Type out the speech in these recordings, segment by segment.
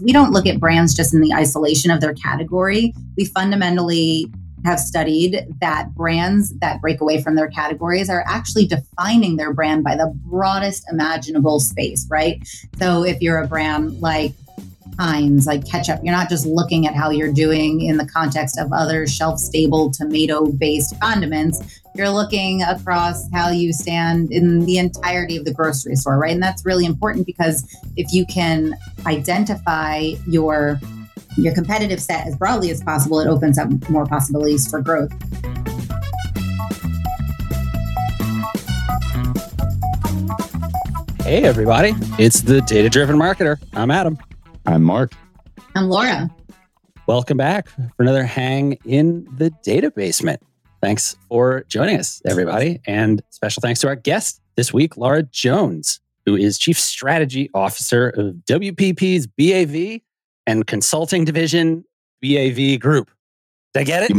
we don't look at brands just in the isolation of their category. We fundamentally have studied that brands that break away from their categories are actually defining their brand by the broadest imaginable space, right? So if you're a brand like Heinz, like ketchup, you're not just looking at how you're doing in the context of other shelf stable tomato based condiments. You're looking across how you stand in the entirety of the grocery store, right? And that's really important because if you can identify your your competitive set as broadly as possible, it opens up more possibilities for growth. Hey, everybody. It's the Data Driven Marketer. I'm Adam. I'm Mark. I'm Laura. Welcome back for another hang in the data basement. Thanks for joining us, everybody. And special thanks to our guest this week, Laura Jones, who is Chief Strategy Officer of WPP's BAV and consulting division BAV Group. Did I get it?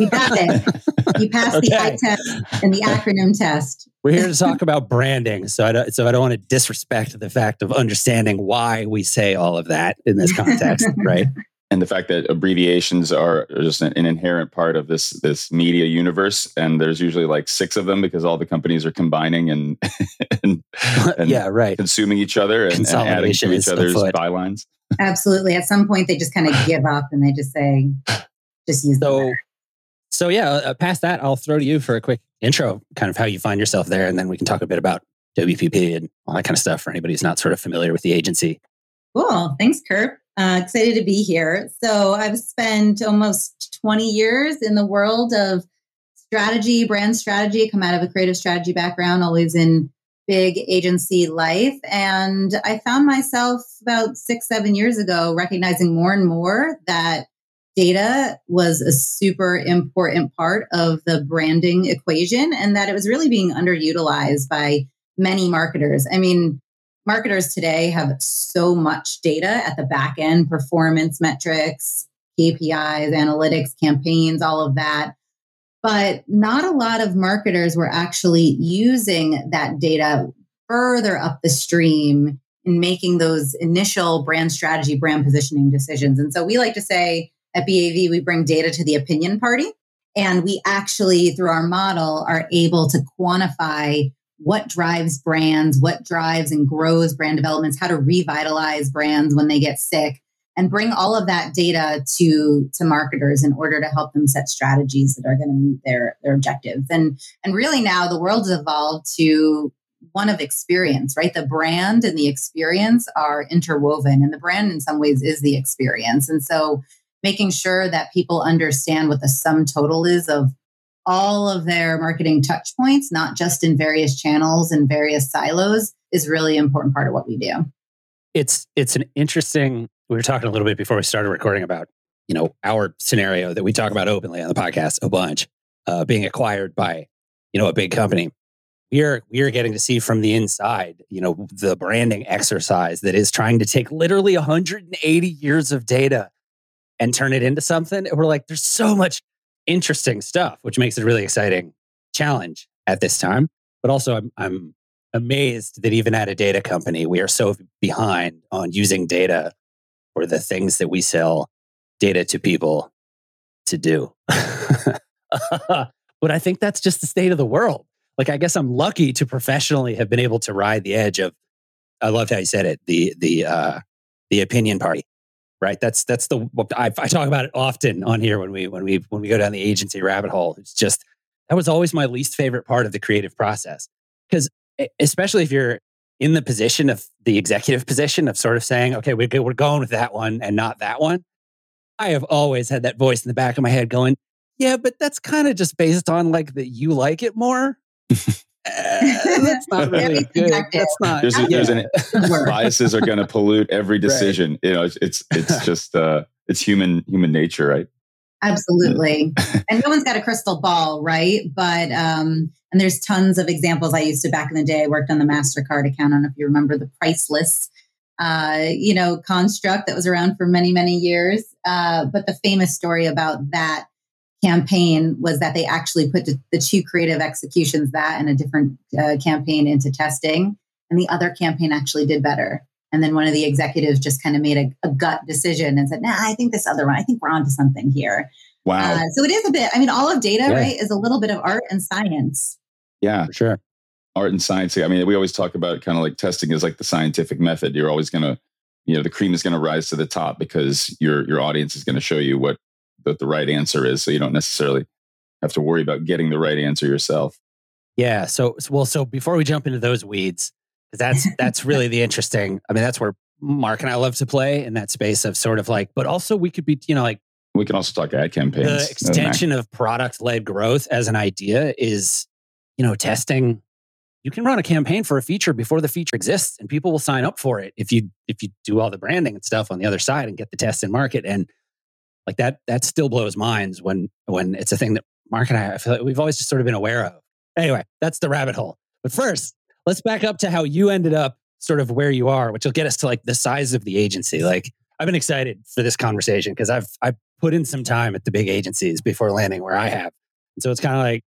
You got it. You passed okay. the eye test and the acronym test. We're here to talk about branding, so I don't, so I don't want to disrespect the fact of understanding why we say all of that in this context, right? and the fact that abbreviations are just an, inherent part of this this media universe and there's usually like six of them because all the companies are combining and and, and yeah right consuming each other and, and adding to each other's bylines absolutely at some point they just kind of give up and they just say just use so so yeah uh, past that i'll throw to you for a quick intro kind of how you find yourself there and then we can talk a bit about wpp and all that kind of stuff for anybody who's not sort of familiar with the agency cool thanks kurt uh, excited to be here. So I've spent almost 20 years in the world of strategy, brand strategy, come out of a creative strategy background, always in big agency life. And I found myself about six, seven years ago recognizing more and more that data was a super important part of the branding equation and that it was really being underutilized by many marketers. I mean, marketers today have so much data at the back end performance metrics, KPIs, analytics, campaigns, all of that. But not a lot of marketers were actually using that data further up the stream in making those initial brand strategy, brand positioning decisions. And so we like to say at BAV, we bring data to the opinion party. And we actually, through our model, are able to quantify what drives brands, what drives and grows brand developments, how to revitalize brands when they get sick, and bring all of that data to to marketers in order to help them set strategies that are going to meet their their objectives. And and really now the world has evolved to one of experience, right? The brand and the experience are interwoven, and the brand in some ways is the experience. And so making sure that people understand what the sum total is of all of their marketing touch points, not just in various channels and various silos, is really important part of what we do. It's it's an interesting. We were talking a little bit before we started recording about you know our scenario that we talk about openly on the podcast a bunch, uh, being acquired by you know a big company. We are we are getting to see from the inside, you know, the branding exercise that is trying to take literally 180 years of data and turn it into something. And we're like, there's so much interesting stuff, which makes it a really exciting challenge at this time. But also, I'm, I'm amazed that even at a data company, we are so behind on using data for the things that we sell data to people to do. but I think that's just the state of the world. Like, I guess I'm lucky to professionally have been able to ride the edge of. I loved how you said it. The the uh, the opinion party right? That's that's the I, I talk about it often on here when we when we when we go down the agency rabbit hole. It's just that was always my least favorite part of the creative process because especially if you're in the position of the executive position of sort of saying, okay, we're we're going with that one and not that one. I have always had that voice in the back of my head going, yeah, but that's kind of just based on like that you like it more. that's not really good. That's not. There's, a, there's an, biases are going to pollute every decision. Right. You know, it's it's, it's just uh, it's human human nature, right? Absolutely. and no one's got a crystal ball, right? But um, and there's tons of examples. I used to back in the day. I worked on the Mastercard account. I don't know if you remember the priceless, uh, you know, construct that was around for many many years. Uh, but the famous story about that campaign was that they actually put the two creative executions, that and a different uh, campaign, into testing. And the other campaign actually did better. And then one of the executives just kind of made a, a gut decision and said, nah, I think this other one, I think we're onto something here. Wow. Uh, so it is a bit, I mean, all of data, yeah. right, is a little bit of art and science. Yeah. For sure. Art and science. I mean, we always talk about kind of like testing is like the scientific method. You're always going to, you know, the cream is going to rise to the top because your your audience is going to show you what the, the right answer is. So you don't necessarily have to worry about getting the right answer yourself. Yeah. So, well, so before we jump into those weeds, because that's that's really the interesting. I mean, that's where Mark and I love to play in that space of sort of like, but also we could be, you know, like we can also talk ad campaigns. Uh, the extension of product led growth as an idea is, you know, testing. You can run a campaign for a feature before the feature exists, and people will sign up for it if you if you do all the branding and stuff on the other side and get the test in market. And like that, that still blows minds when when it's a thing that Mark and I, I feel like we've always just sort of been aware of. Anyway, that's the rabbit hole. But first, let's back up to how you ended up sort of where you are, which will get us to like the size of the agency. Like I've been excited for this conversation because I've I've put in some time at the big agencies before landing where I have. And so it's kind of like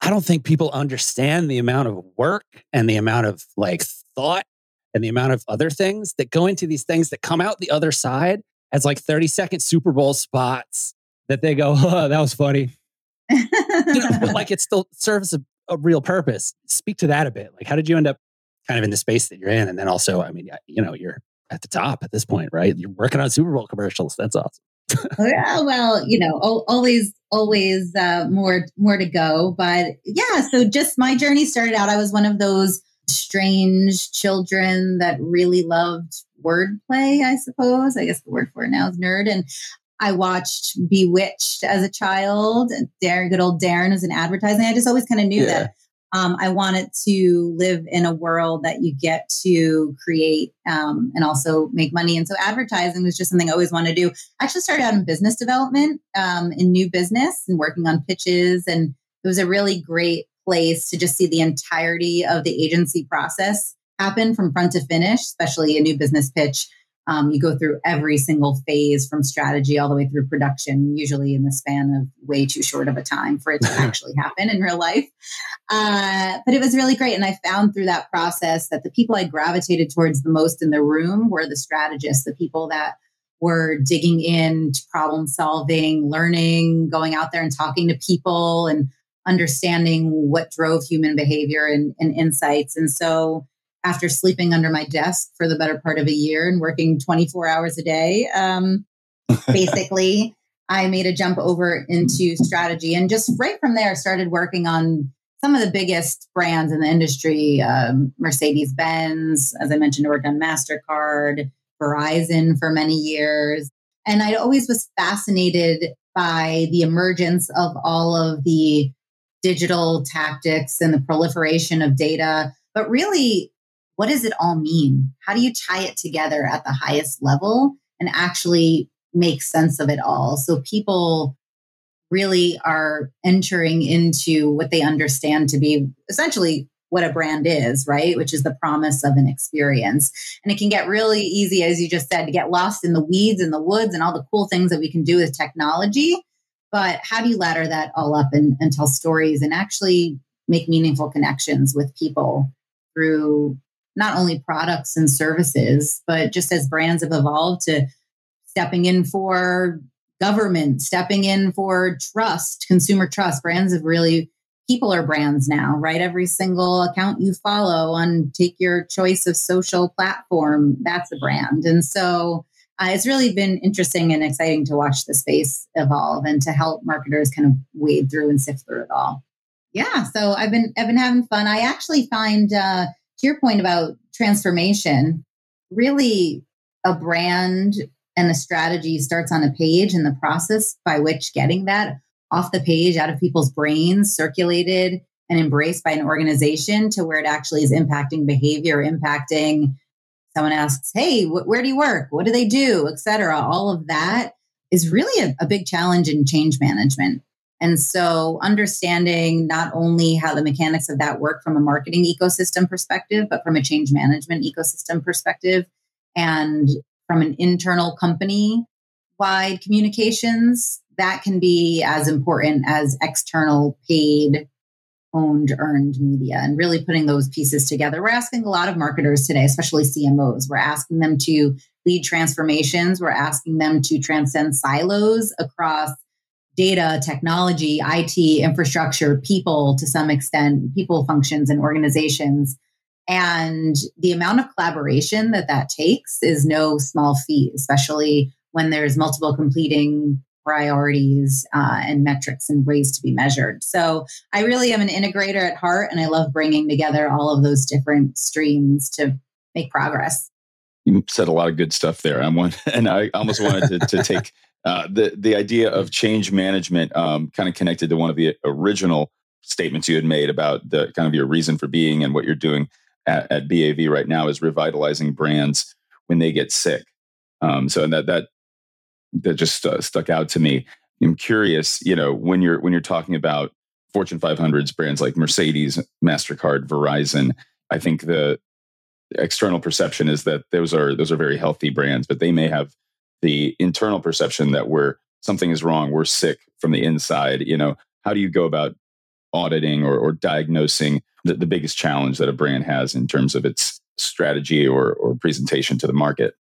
I don't think people understand the amount of work and the amount of like thought and the amount of other things that go into these things that come out the other side as like 30 second Super Bowl spots that they go, oh, that was funny. you know, like it still serves a, a real purpose. Speak to that a bit. Like, how did you end up kind of in the space that you're in? And then also, I mean, you know, you're at the top at this point, right? You're working on Super Bowl commercials. That's awesome. oh, yeah, well, you know, always, always uh, more, more to go. But yeah, so just my journey started out. I was one of those strange children that really loved wordplay. I suppose. I guess the word for it now is nerd. And I watched Bewitched as a child. Darrin, good old Darrin, was in advertising. I just always kind of knew yeah. that um, I wanted to live in a world that you get to create um, and also make money. And so advertising was just something I always wanted to do. I actually started out in business development um, in new business and working on pitches. And it was a really great place to just see the entirety of the agency process happen from front to finish, especially a new business pitch. Um, you go through every single phase from strategy all the way through production, usually in the span of way too short of a time for it to actually happen in real life. Uh, but it was really great. And I found through that process that the people I gravitated towards the most in the room were the strategists, the people that were digging into problem solving, learning, going out there and talking to people and understanding what drove human behavior and, and insights. And so after sleeping under my desk for the better part of a year and working 24 hours a day. Um, basically, I made a jump over into strategy and just right from there started working on some of the biggest brands in the industry um, Mercedes Benz, as I mentioned, I worked on MasterCard, Verizon for many years. And I always was fascinated by the emergence of all of the digital tactics and the proliferation of data. But really, what does it all mean? How do you tie it together at the highest level and actually make sense of it all? So people really are entering into what they understand to be essentially what a brand is, right? Which is the promise of an experience. And it can get really easy, as you just said, to get lost in the weeds and the woods and all the cool things that we can do with technology. But how do you ladder that all up and, and tell stories and actually make meaningful connections with people through not only products and services, but just as brands have evolved to stepping in for government, stepping in for trust, consumer trust. Brands have really, people are brands now, right? Every single account you follow on take your choice of social platform, that's a brand. And so uh, it's really been interesting and exciting to watch the space evolve and to help marketers kind of wade through and sift through it all. Yeah, so I've been I've been having fun. I actually find uh, to your point about transformation, really a brand and a strategy starts on a page and the process by which getting that off the page out of people's brains circulated and embraced by an organization to where it actually is impacting behavior impacting someone asks hey wh- where do you work? What do they do? etc all of that is really a, a big challenge in change management and so, understanding not only how the mechanics of that work from a marketing ecosystem perspective, but from a change management ecosystem perspective, and from an internal company wide communications, that can be as important as external paid owned earned media and really putting those pieces together. We're asking a lot of marketers today, especially CMOs, we're asking them to lead transformations, we're asking them to transcend silos across data, technology, IT, infrastructure, people to some extent, people functions and organizations. And the amount of collaboration that that takes is no small feat, especially when there's multiple completing priorities uh, and metrics and ways to be measured. So I really am an integrator at heart, and I love bringing together all of those different streams to make progress. You said a lot of good stuff there. I'm one, and I almost wanted to, to take uh, the the idea of change management, um, kind of connected to one of the original statements you had made about the kind of your reason for being and what you're doing at, at BAV right now is revitalizing brands when they get sick. Um, so and that that that just uh, stuck out to me. I'm curious, you know, when you're when you're talking about Fortune 500s brands like Mercedes, Mastercard, Verizon, I think the external perception is that those are those are very healthy brands, but they may have the internal perception that we're something is wrong, we're sick from the inside. You know, how do you go about auditing or, or diagnosing the, the biggest challenge that a brand has in terms of its strategy or, or presentation to the market?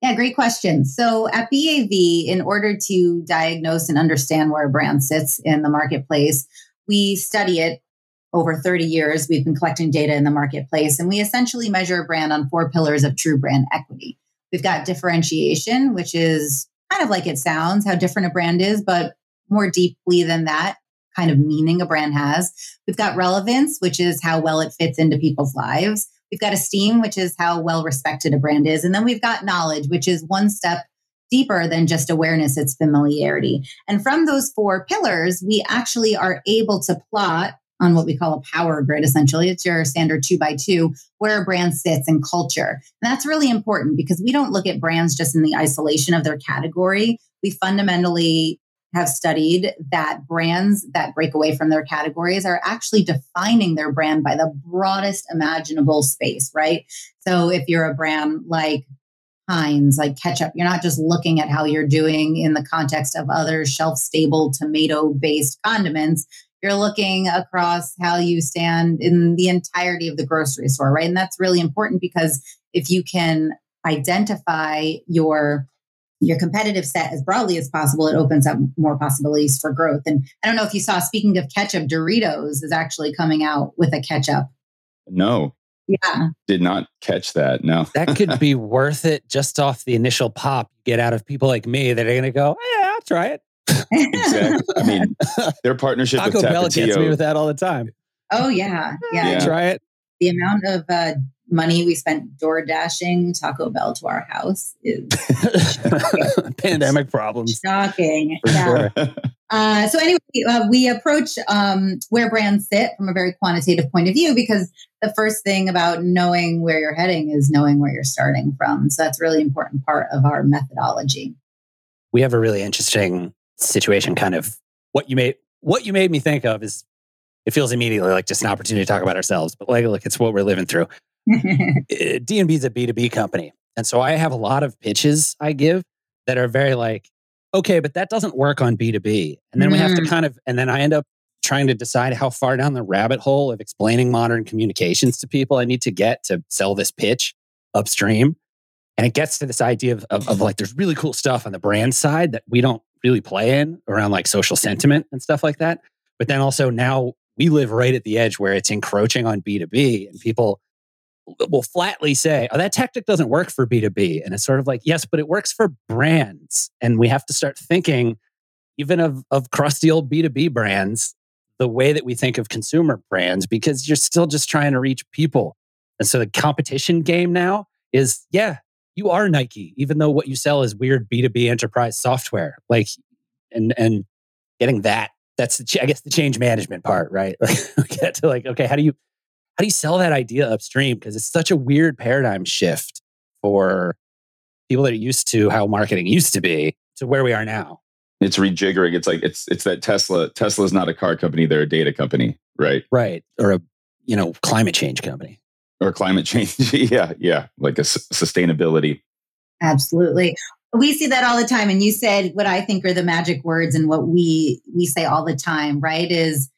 Yeah, great question. So at BAV, in order to diagnose and understand where a brand sits in the marketplace, we study it over 30 years. We've been collecting data in the marketplace, and we essentially measure a brand on four pillars of true brand equity. We've got differentiation, which is kind of like it sounds, how different a brand is, but more deeply than that, kind of meaning a brand has. We've got relevance, which is how well it fits into people's lives. We've got esteem, which is how well respected a brand is. And then we've got knowledge, which is one step deeper than just awareness, it's familiarity. And from those four pillars, we actually are able to plot on what we call a power grid, essentially. It's your standard two by two, where a brand sits in culture. And that's really important because we don't look at brands just in the isolation of their category. We fundamentally have studied that brands that break away from their categories are actually defining their brand by the broadest imaginable space, right? So if you're a brand like Heinz, like ketchup, you're not just looking at how you're doing in the context of other shelf stable tomato based condiments. You're looking across how you stand in the entirety of the grocery store, right? And that's really important because if you can identify your your competitive set as broadly as possible, it opens up more possibilities for growth. And I don't know if you saw, speaking of ketchup, Doritos is actually coming out with a ketchup. No. Yeah. Did not catch that. No. that could be worth it just off the initial pop you get out of people like me that are going to go, yeah, I'll try it. Exactly. I mean, their partnership Taco with Bell gets me with that all the time. Oh, yeah. Yeah. Yeah. Try it. The amount of uh, money we spent door dashing Taco Bell to our house is Pandemic problems. shocking. For Yeah. sure. Uh, so anyway, uh, we approach um, where brands sit from a very quantitative point of view because the first thing about knowing where you're heading is knowing where you're starting from. So that's a really important part of our methodology. we have a really interesting situation kind of what you made what you made me think of is it feels immediately like just an opportunity to talk about ourselves but like look it's what we're living through. Uh, d&b is a b2b company and so i have a lot of pitches i give that are very like okay but that doesn't work on b2b and then we have to Mm. kind of and then i end up trying to decide how far down the rabbit hole of explaining modern communications to people i need to get to sell this pitch upstream. And it gets to this idea of, of, of like there's really cool stuff on the brand side that we don't really play in around like social sentiment and stuff like that. But then also now we live right at the edge where it's encroaching on b2b and people will flatly say oh that tactic doesn't work for b2b and it's sort of like yes but it works for brands. And we have to start thinking even of, of crusty old b2b brands the way that we think of consumer brands because you're still just trying to reach people. And so the competition game now is yeah you are Nike, even though what you sell is weird B2B enterprise software. Like, and and getting that, that's the, ch- I guess the change management part, right? Like, we get to like, okay, how do you how do you sell that idea upstream? Because it's such a weird paradigm shift for people that are used to how marketing used to be to where we are now. It's rejiggering. It's like it's it's that Tesla. Tesla's not a car company; they're a data company, right? Right. Or a you know, climate change company. Or climate change. yeah, yeah, like a s- sustainability. Absolutely. We see that all the time. And you said what I think are the magic words and what we we say all the time, right? Is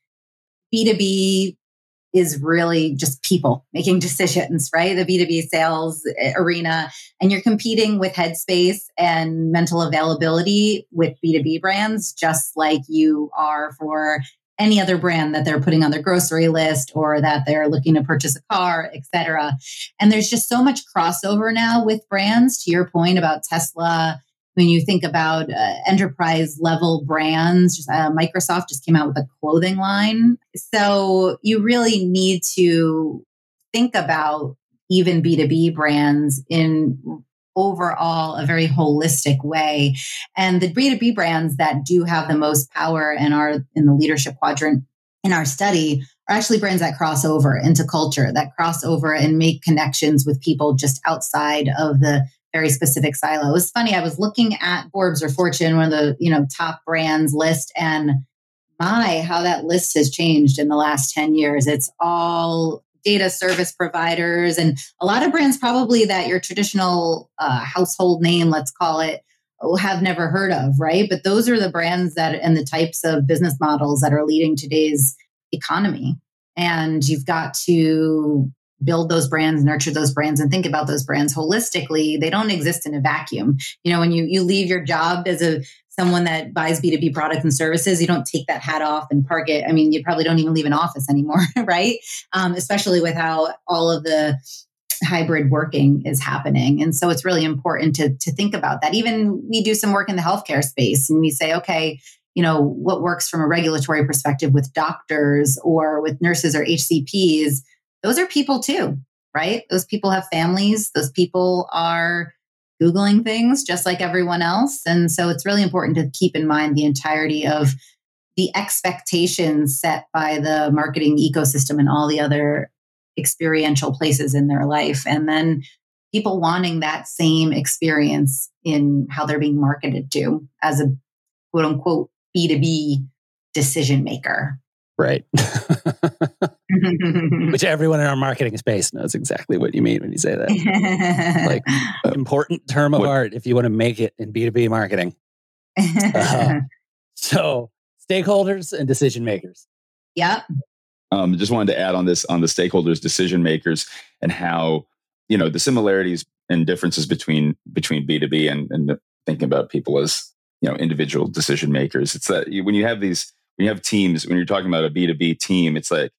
B2B is really just people making decisions, right? The B2B sales eh, arena. And you're competing with headspace and mental availability with B2B brands, just like you are for any other brand that they're putting on their grocery list or that they're looking to purchase a car, et cetera. And there's just so much crossover now with brands, to your point about Tesla when you think about uh, enterprise level brands, just, uh, Microsoft just came out with a clothing line. So you really need to think about even B2B brands in overall a very holistic way. And the B2B brands that do have the most power and are in the leadership quadrant in our study are actually brands that cross over into culture, that cross over and make connections with people just outside of the very specific silo. It was funny. I was looking at Forbes or Fortune, one of the you know top brands list, and my how that list has changed in the last 10 years. It's all data service providers and a lot of brands probably that your traditional uh, household name, let's call it, have never heard of, right? But those are the brands that and the types of business models that are leading today's economy. And you've got to build those brands, nurture those brands, and think about those brands holistically. They don't exist in a vacuum. You know, when you you leave your job as a someone that buys B2B products and services, you don't take that hat off and park it. I mean, you probably don't even leave an office anymore, right? Um, especially with how all of the hybrid working is happening. And so it's really important to, to think about that. Even we do some work in the healthcare space and we say, okay, you know, what works from a regulatory perspective with doctors or with nurses or HCPs those are people too, right? Those people have families. Those people are Googling things just like everyone else. And so it's really important to keep in mind the entirety of the expectations set by the marketing ecosystem and all the other experiential places in their life. And then people wanting that same experience in how they're being marketed to as a quote unquote B2B decision maker. Right. Which everyone in our marketing space knows exactly what you mean when you say that. like, important term of what? art if you want to make it in B2B marketing. Uh, so, stakeholders and decision makers. Yeah. Um, just wanted to add on this on the stakeholders, decision makers, and how you know the similarities and differences between between B two B and and thinking about people as you know individual decision makers. It's that when you have these when you have teams, when you're talking about a B2B team, it's like,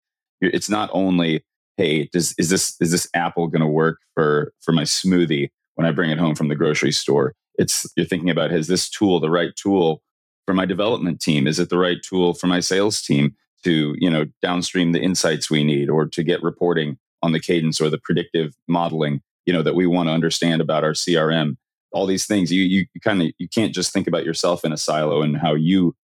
it's not only, hey, does, is this, is this apple going to work for, for my smoothie when I bring it home from the grocery store? It's, you're thinking about, is this tool the right tool for my development team? Is it the right tool for my sales team to, you know, downstream the insights we need or to get reporting on the cadence or the predictive modeling, you know, that we want to understand about our CRM? All these things, you, you kind of, you can't just think about yourself in a silo and how you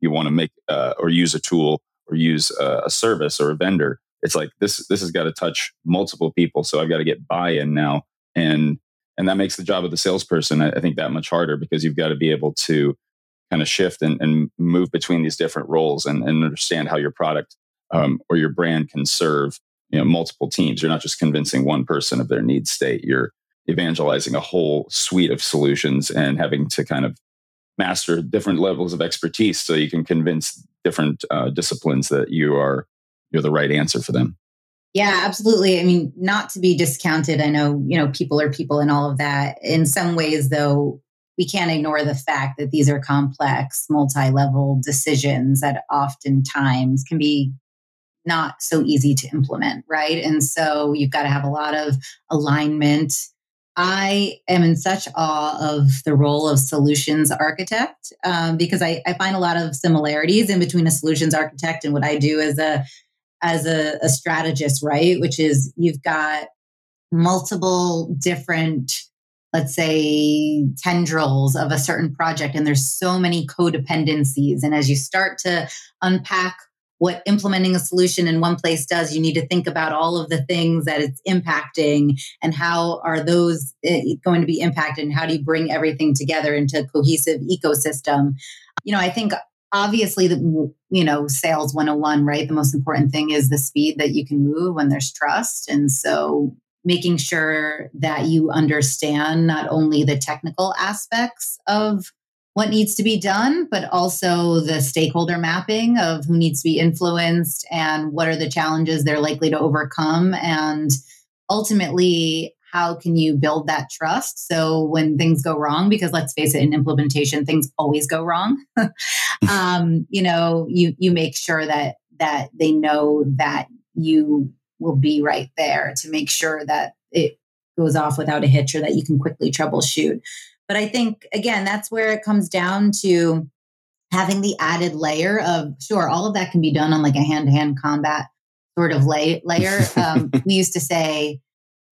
you want to make uh, or use a tool or use a, a service or a vendor it's like this this has got to touch multiple people so i've got to get buy-in now. And and that makes the job of the salesperson i, I think that much harder because you've got to be able to kind of shift and, and move between these different roles and, and understand how your product um, or your brand can serve you know multiple teams. You're not just convincing one person of their need state you're evangelizing a whole suite of solutions and having to kind of master different levels of expertise so you can convince different uh, disciplines that you are you're the right answer for them. Yeah absolutely. I mean not to be discounted. I know you know people are people and all of that. In some ways though we can't ignore the fact that these are complex multi-level decisions that oftentimes can be not so easy to implement right? And so you've got to have a lot of alignment I am in such awe of the role of solutions architect um, because I, I, find a lot of similarities in between a solutions architect and what I do as a as a, a strategist, right? Which is you've got multiple different, let's say, tendrils of a certain project, and there's so many codependencies. And as you start to unpack what implementing a solution in one place does. You need to think about all of the things that it's impacting and how are those eh, going to be impacted and how do you bring everything together into a cohesive ecosystem? You know i think obviously the you know sales 101 right? The most important thing is the speed that you can move when there's trust. And so making sure that you understand not only the technical aspects of what needs to be done, but also the stakeholder mapping of who needs to be influenced and what are the challenges they're likely to overcome. And ultimately, how can you build that trust so when things go wrong because let's face it in implementation things always go wrong um, you know you you make sure that that they know that you will be right there to make sure that it goes off without a hitch or that you can quickly troubleshoot but I think, again, that's where it comes down to having the added layer of, sure, all of that can be done on like a hand to hand combat sort of lay, layer. Um, we used to say,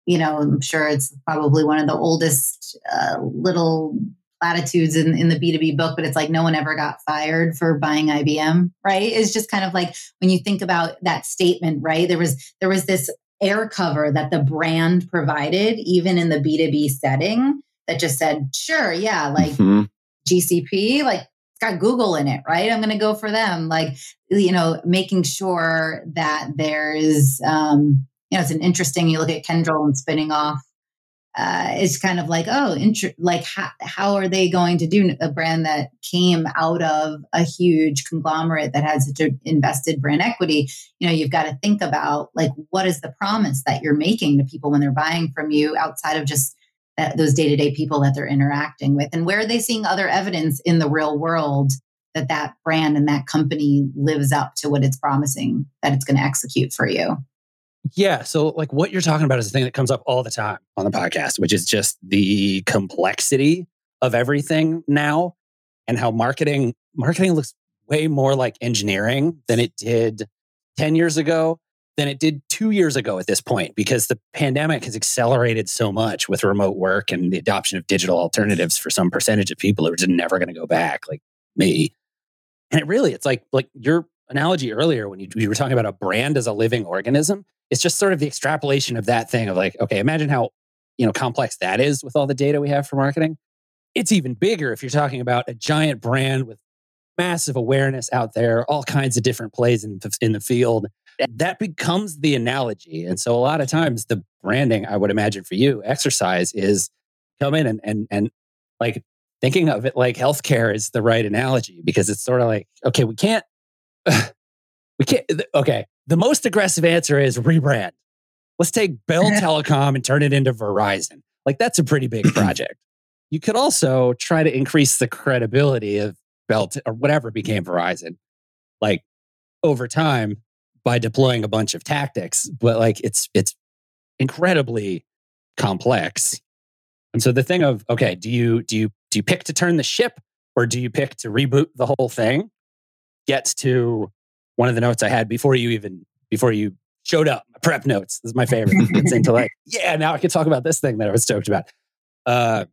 you know, I'm sure it's probably one of the oldest uh, little platitudes in, in the B2B book, but it's like no one ever got fired for buying IBM, right? It's just kind of like when you think about that statement, right? There was there was this air cover that the brand provided, even in the B2B setting, that just said, sure, yeah, like mm-hmm. GCP, like it's got Google in it, right? I'm going to go for them. Like, you know, making sure that there's, um, you know, it's an interesting, you look at Kyndryl and spinning off. Uh, it's kind of like, oh, int- like how, how are they going to do a brand that came out of a huge conglomerate that has such invested brand equity? You know, you've got to think about like what is the promise that you're making to people when they're buying from you outside of just that those day-to-day people that they're interacting with. And where are they seeing other evidence in the real world that that brand and that company lives up to what it's promising that it's going to execute for you? Yeah so like what you're talking about is a thing that comes up all the time on the podcast which is just the complexity of everything now and how marketing marketing looks way more like engineering than it did 10 years ago than it did two years ago at this point because the pandemic has accelerated so much with remote work and the adoption of digital alternatives for some percentage of people who are just never going to go back, like me. And it really, it's like like your analogy earlier when you, you were talking about a brand as a living organism. It's just sort of the extrapolation of that thing of like, okay, imagine how you know complex that is with all the data we have for marketing. It's even bigger if you're talking about a giant brand with massive awareness out there, all kinds of different plays in, in the field that becomes the analogy. And so a lot of times the branding, I would imagine for you, exercise is come in and and and like thinking of it like healthcare is the right analogy because it's sort of like, okay, we can't we can't okay. The most aggressive answer is rebrand. Let's take Bell Telecom and turn it into Verizon. Like that's a pretty big project. You could also try to increase the credibility of Bell or whatever became Verizon. Like over time, by deploying a bunch of tactics, but like it's it's incredibly complex. And so the thing of okay, do you do you do you pick to turn the ship or do you pick to reboot the whole thing? Gets to one of the notes I had before you even before you showed up. Prep notes this is my favorite. It's into like yeah, now I can talk about this thing that I was stoked about. Uh,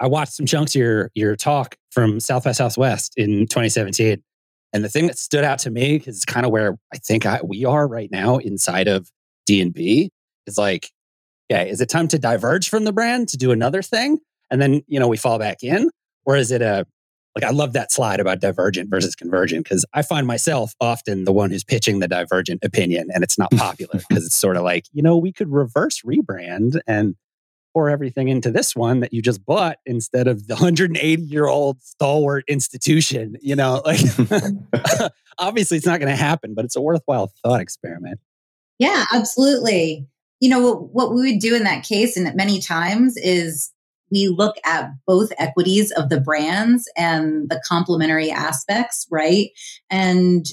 I watched some chunks of your your talk from South by Southwest in 2017, and the thing that stood out to me is kind of where I think I, we are right now inside of D&B is like, okay, is it time to diverge from the brand to do another thing? And then, you know, we fall back in? Or is it a, like, I love that slide about divergent versus convergent because I find myself often the one who's pitching the divergent opinion and it's not popular because it's sort of like, you know, we could reverse rebrand and pour everything into this one that you just bought instead of the 180 year old stalwart institution. You know, like obviously it's not going to happen, but it's a worthwhile thought experiment. Yeah, absolutely. You know, what, what we would do in that case, and many times, is we look at both equities of the brands and the complementary aspects, right? And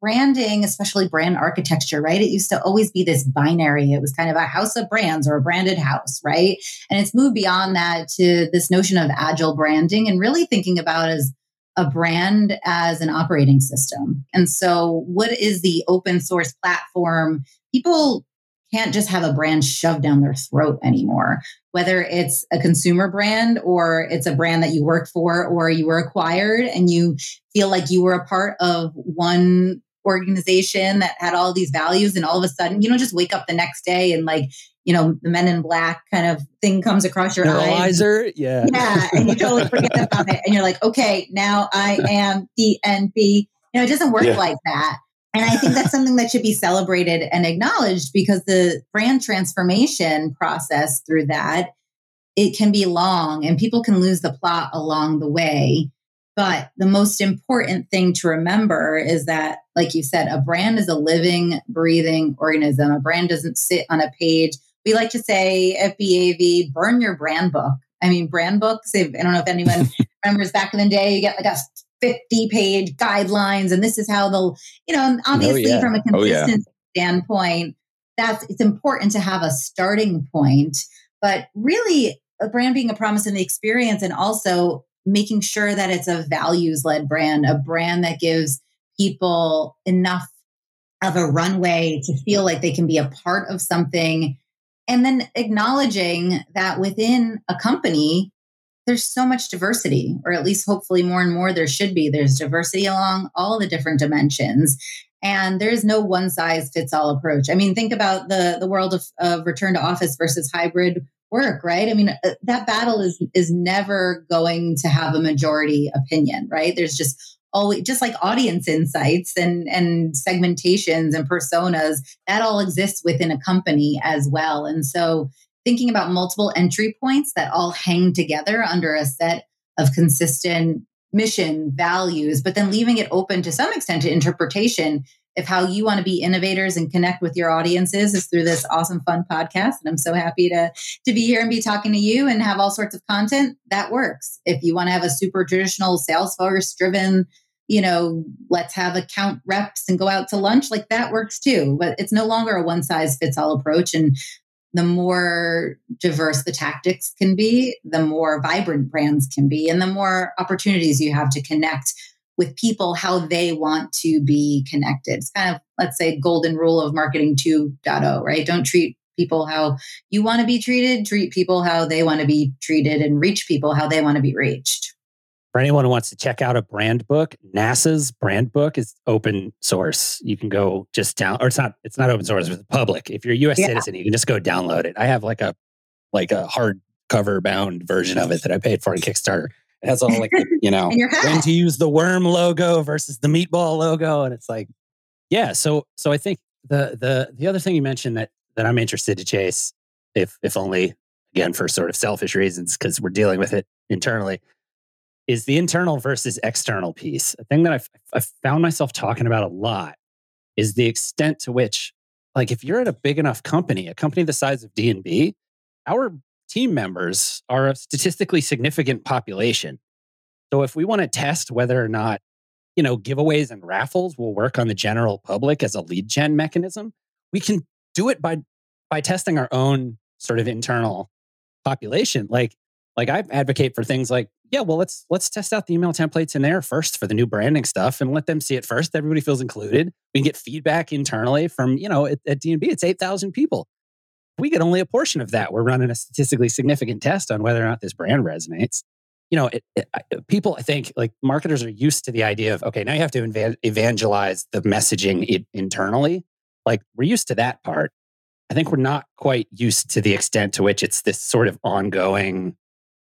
branding, especially brand architecture, right? It used to always be this binary. It was kind of a house of brands or a branded house, right? And it's moved beyond that to this notion of agile branding and really thinking about as a brand as an operating system. And so, what is the open source platform? People can't just have a brand shoved down their throat anymore. Whether it's a consumer brand or it's a brand that you work for or you were acquired and you feel like you were a part of one organization that had all these values and all of a sudden you don't just wake up the next day and like you know the men in black kind of thing comes across your Neuralizer, eyes yeah yeah and you totally forget about it and you're like okay now i am dnb you know it doesn't work yeah. like that and i think that's something that should be celebrated and acknowledged because the brand transformation process through that it can be long and people can lose the plot along the way. But the most important thing to remember is that, like you said, a brand is a living, breathing organism. A brand doesn't sit on a page. We like to say at BAV, burn your brand book. I mean, brand books, if, I don't know if anyone remembers back in the day, you get like a 50 page guidelines, and this is how they'll, you know, oh, obviously oh, yeah. from a consistent oh, yeah. standpoint, that's it's important to have a starting point. But really, a brand being a promise in the experience and also making sure that it's a values led brand, a brand that gives people enough of a runway to feel like they can be a part of something. And then acknowledging that within a company, there's so much diversity, or at least hopefully more and more there should be. There's diversity along all the different dimensions. And there's no one size fits all approach. I mean, think about the, the world of, of return to office versus hybrid work, right? I mean, uh, that battle is is never going to have a majority opinion, right? There's just always just like audience insights and and segmentations and personas that all exists within a company as well. And so thinking about multiple entry points that all hang together under a set of consistent mission values, but then leaving it open to some extent to interpretation if how you want to be innovators and connect with your audiences is through this awesome fun podcast. And i'm so happy to to be here and be talking to you and have all sorts of content that works. If you want to have a super traditional salesforce driven you know let's have account reps and go out to lunch like that works too. But it's no longer a one size fits all approach. And the more diverse the tactics can be the more vibrant brands can be and the more opportunities you have to connect with people how they want to be connected. It's kind of, let's say, golden rule of marketing 2.0, right? Don't treat people how you want to be treated, treat people how they want to be treated, and reach people how they want to be reached. For anyone who wants to check out a brand book, NASA's brand book is open source. You can go just down, or it's not, it's not open source, it's public. If you're a US yeah. citizen, you can just go download it. I have like a, like a hardcover bound version of it that I paid for on Kickstarter. It has all like you know when to use the worm logo versus the meatball logo, and it's like, yeah. So so I think the the the other thing you mentioned that that I'm interested to chase, if if only again for sort of selfish reasons because we're dealing with it internally, is the internal versus external piece. A thing that I've, I've found myself talking about a lot is the extent to which, like, if you're at a big enough company, a company the size of D and B, our team members are a statistically significant population. So if we want to test whether or not, you know, giveaways and raffles will work on the general public as a lead gen mechanism, we can do it by by testing our own sort of internal population. Like like I advocate for things like, yeah, well, let's let's test out the email templates in there first for the new branding stuff and let them see it first. Everybody feels included. We can get feedback internally from, you know, at, at D&B, it's 8,000 people we get only a portion of that. We're running a statistically significant test on whether or not this brand resonates. You know, it, it, people, I think, like marketers are used to the idea of, okay, now you have to evangelize the messaging internally. Like we're used to that part. I think we're not quite used to the extent to which it's this sort of ongoing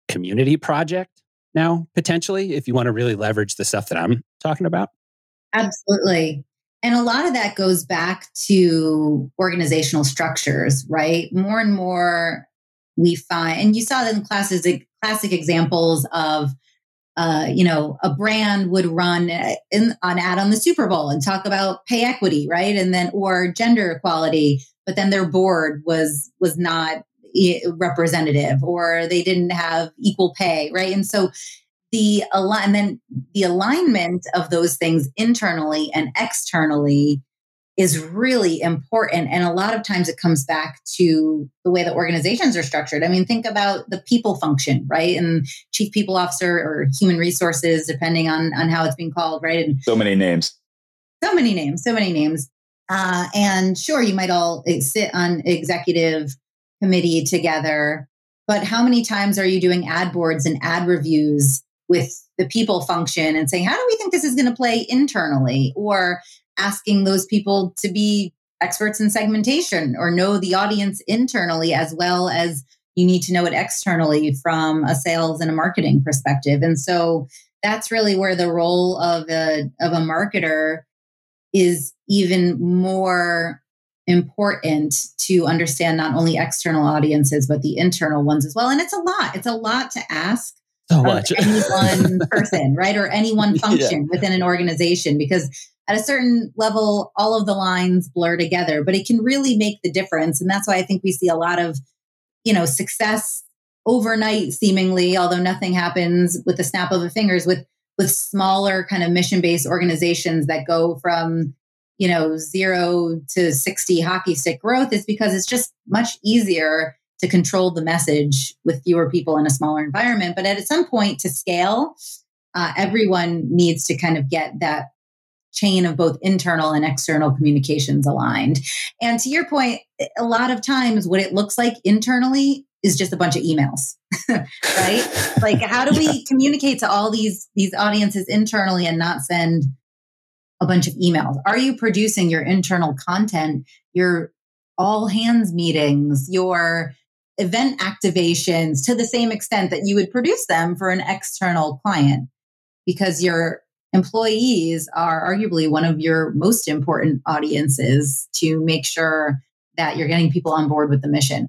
community project now, potentially, if you want to really leverage the stuff that I'm talking about. Absolutely. And a lot of that goes back to organizational structures, right? More and more we find, and you saw that in classes, classic examples of, uh, you know, a brand would run in, an ad on the Super Bowl and talk about pay equity, right? And then, or gender equality, but then their board was was not representative, or they didn't have equal pay, right? And so the alignment the alignment of those things internally and externally is really important. And a lot of times it comes back to the way that organizations are structured. I mean think about the people function right? And chief people officer or human resources depending on on how it's being called right? And so many names. So many names so many names. Uh, and sure you might all eh, sit on executive committee together but how many times are you doing ad boards and ad reviews with the people function and saying, how do we think this is going to play internally? Or asking those people to be experts in segmentation or know the audience internally as well as you need to know it externally from a sales and a marketing perspective. And so that's really where the role of a of a marketer is even more important to understand not only external audiences but the internal ones as well and it's a lot it's a lot to ask So much. any one person right or any one function within an organization because at a certain level all of the lines blur together but it can really make the difference and that's why i think we see a lot of you know success overnight seemingly although nothing happens with the snap of the fingers with with smaller kind of mission based organizations that go from you know, zero to 60 hockey stick growth is because it's just much easier to control the message with fewer people in a smaller environment. But at some point to scale, uh, everyone needs to kind of get that chain of both internal and external communications aligned. And to your point, a lot of times what it looks like internally is just a bunch of emails right like how do we communicate to all these these audiences internally and not send a bunch of emails? Are you producing your internal content, your all hands meetings, your event activations to the same extent that you would produce them for an external client? Because your employees are arguably one of your most important audiences to make sure that you're getting people on board with the mission.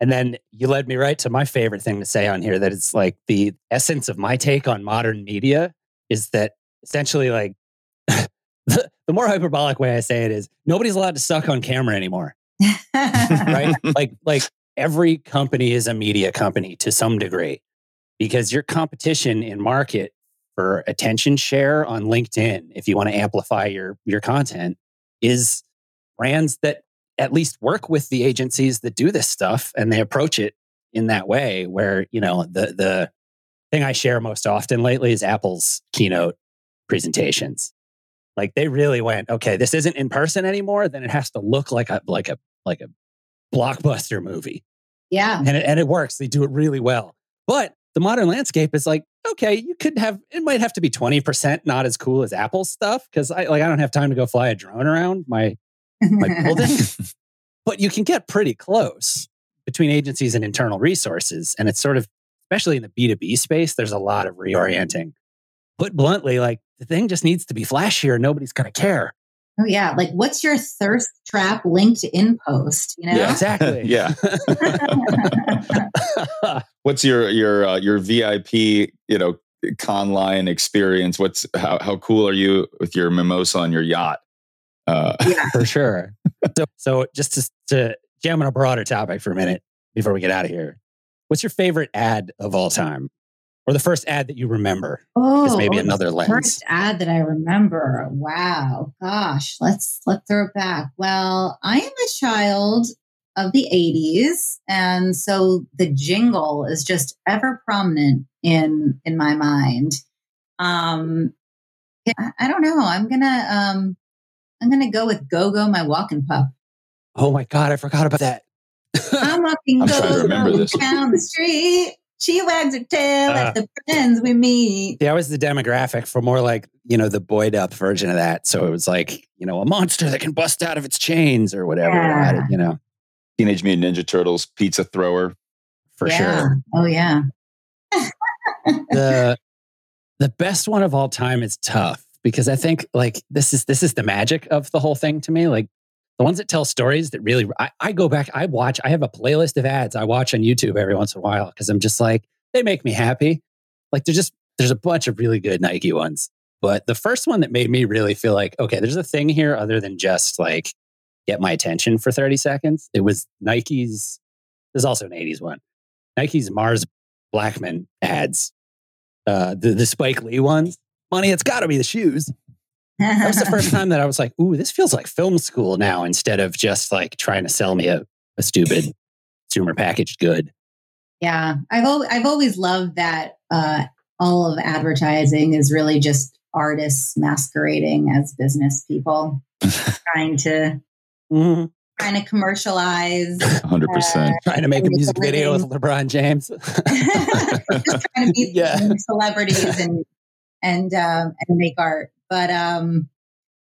And then you led me right to my favorite thing to say on here that it's like the essence of my take on modern media is that essentially like the, the more hyperbolic way I say it is nobody's allowed to suck on camera anymore. right? like like every company is a media company to some degree because your competition in market for attention share on LinkedIn if you want to amplify your your content is brands that at least work with the agencies that do this stuff and they approach it in that way where you know the the thing I share most often lately is Apple's keynote presentations like they really went, okay, this isn't in person anymore. Then it has to look like a like a like a blockbuster movie. Yeah, and it, and it works. They do it really well. But the modern landscape is like, okay, you could have it might have to be twenty percent not as cool as Apple stuff because I like I don't have time to go fly a drone around my my building, but you can get pretty close between agencies and internal resources, and it's sort of especially in the B two B space. There's a lot of reorienting. Put bluntly, like the thing just needs to be flashier. Nobody's going to care. Oh yeah, like what's your thirst trap LinkedIn post? You know, yeah, exactly. yeah. what's your your uh, your VIP? You know, conline experience. What's how how cool are you with your mimosa on your yacht? Uh, yeah, for sure. so, so just to, to jam on a broader topic for a minute before we get out of here, what's your favorite ad of all time? Or the first ad that you remember? Oh, is maybe another lens. First ad that I remember. Wow, gosh, let's let's throw it back. Well, I am a child of the 80s and so the jingle is just ever prominent in in my mind. Um I, I don't know. I'm gonna um i'm gonna go with go go my walking pup. Oh my god i forgot about that. I'm walking go go down the street she wags her tail uh, at the friends we meet. That was the demographic for more like, you know, the buoyed up version of that. So it was like, you know, a monster that can bust out of its chains or whatever. Yeah. you know. Teenage Mutant Ninja Turtles pizza thrower. For yeah. sure. Oh yeah. the the best one of all time is tough because I think like this is this is the magic of the whole thing to me. Like the ones that tell stories that really I, I, go back i watch i have a playlist of ads i watch on youtube every once in a while because i'm just like they make me happy. Like there's just there's a bunch of really good nike ones. But the first one that made me really feel like okay there's a thing here other than just like get my attention for 30 seconds. It was nike's there's also an 80s one. Nike's Mars Blackmon ads uh the, the spike lee ones. Money it's got to be the shoes that was the first time that I was like, ooh, this feels like film school now instead of just like trying to sell me a, a stupid consumer packaged good. Yeah. I've, al- I've always loved that uh, all of advertising is really just artists masquerading as business people trying to mm-hmm. trying to commercialize 100% uh, trying to make a music video with lebron james just trying to be yeah. celebrities and and um, and make art but um,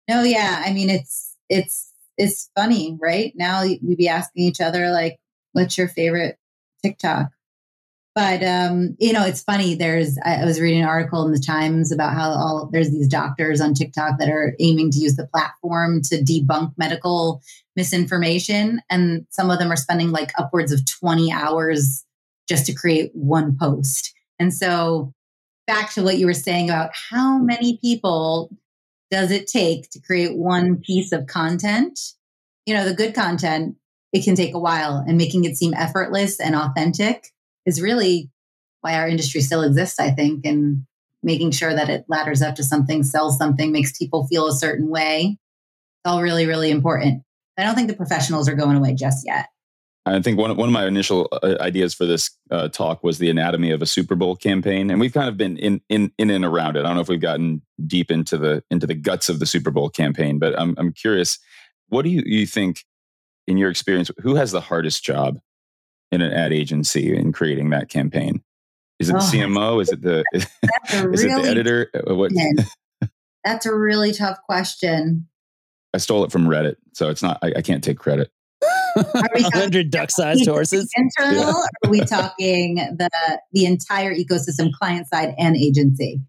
no, yeah, I mean it's it's it's funny, right? Now we'd be asking each other like, "What's your favorite TikTok?" but um, you know, it's funny. There's I was reading an article in the Times about how all there's these doctors on TikTok that are aiming to use the platform to debunk medical misinformation, and some of them are spending like upwards of 20 hours just to create one post. And so, back to what you were saying about how many people does it take to create one piece of content? You know, the good content it can take a while, and making it seem effortless and authentic is really why our industry still exists, I think, and making sure that it ladders up to something, sells something, makes people feel a certain way. It's all really, really important. I don't think the professionals are going away just yet. I think one, one of my initial uh, ideas for this uh, talk was the anatomy of a Super Bowl campaign, and we've kind of been in, in in and around it. I don't know if we've gotten deep into the into the guts of the Super Bowl campaign, but I'm I'm curious. What do you you think, in your experience, who has the hardest job in an ad agency in creating that campaign? Is it the oh, CMO? Is it the is, really it the editor? Uh, what? That's a really tough question. I stole it from Reddit, so it's not. I, I can't take credit. hundred duck-sized horses. Internal? Yeah. are we talking the the entire ecosystem, client side and agency?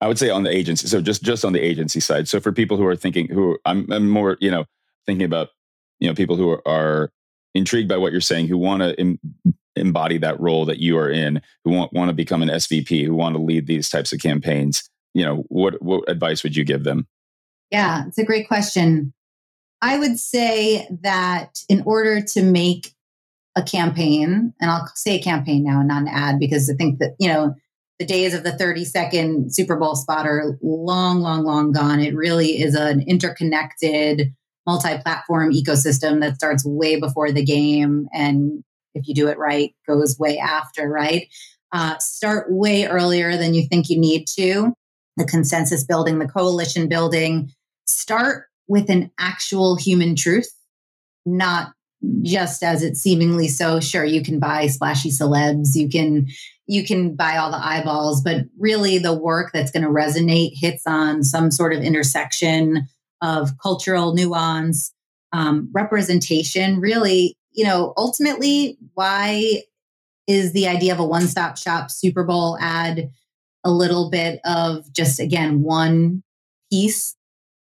I would say on the agency. So just just on the agency side. So for people who are thinking, who I'm, I'm more, you know, thinking about, you know, people who are, are intrigued by what you're saying, who want to Im- embody that role that you are in, who want, want to become an SVP, who want to lead these types of campaigns, you know, what, what advice would you give them? Yeah, it's a great question. I would say that in order to make a campaign, and I'll say a campaign now and not an ad because I think that, you know, the days of the 30 second Super Bowl spot are long, long, long gone. It really is an interconnected, multi-platform ecosystem that starts way before the game and if you do it right goes way after right? Uh, start way earlier than you think you need to. The consensus building the coalition building. Start with an actual human truth not just as it's seemingly so sure you can buy splashy celebs you can you can buy all the eyeballs but really the work that's going to resonate hits on some sort of intersection of cultural nuance, um, representation. Really, you know, ultimately, why is the idea of a one stop shop Super Bowl ad a little bit of just, again, one piece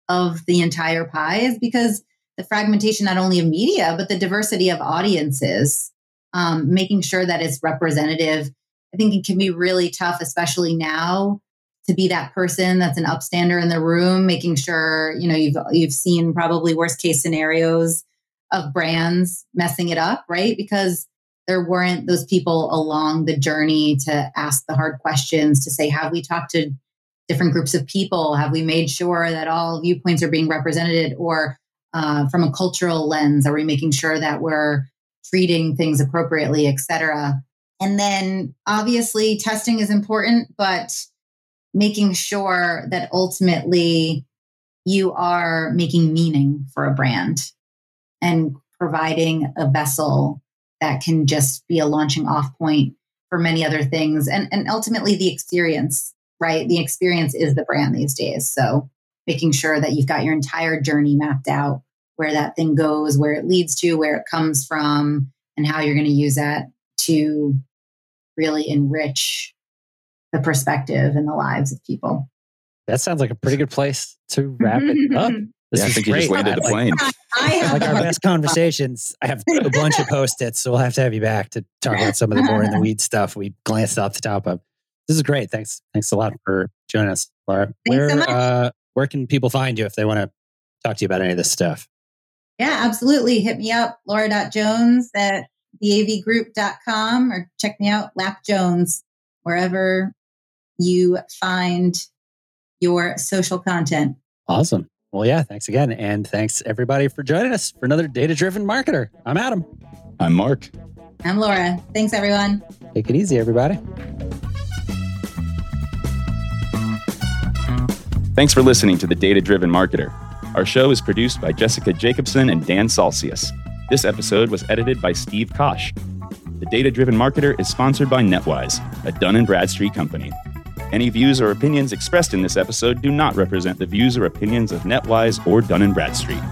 of the entire pie? Is because the fragmentation not only of media, but the diversity of audiences, um, making sure that it's representative. I think it can be really tough, especially now to be that person that's an upstander in the room, making sure, you know, you've you've seen probably worst case scenarios of brands messing it up, right? Because there weren't those people along the journey to ask the hard questions, to say, have we talked to different groups of people? Have we made sure that all viewpoints are being represented? Or uh, from a cultural lens, are we making sure that we're treating things appropriately, et cetera? And then obviously testing is important, but making sure that ultimately you are making meaning for a brand and providing a vessel that can just be a launching off point for many other things and and ultimately the experience right the experience is the brand these days so making sure that you've got your entire journey mapped out where that thing goes where it leads to where it comes from and how you're going to use that to really enrich the perspective and the lives of people. That sounds like a pretty good place to wrap it up. This yeah, I think great. you just landed the plane. Like, like our best conversations. I have a bunch of post-its, so we'll have to have you back to talk about some of the more in the weeds stuff we glanced off the top of. This is great. Thanks. Thanks a lot for joining us, Laura. Thanks where so uh, where can people find you if they want to talk to you about any of this stuff? Yeah, absolutely. Hit me up, laura.jones at bavgroup.com or check me out, Lap Jones, wherever you find your social content. Awesome. Well, yeah, thanks again. And thanks everybody for joining us for another data driven marketer. I'm Adam. I'm Mark. I'm Laura. Thanks, everyone. Take it easy, everybody. Thanks for listening to The Data Driven Marketer. Our show is produced by Jessica Jacobson and Dan Salcius. This episode was edited by Steve Kosh. The Data Driven Marketer is sponsored by NetWise, a Dun & Bradstreet company. Any views or opinions expressed in this episode do not represent the views or opinions of NetWise or Dun & Bradstreet.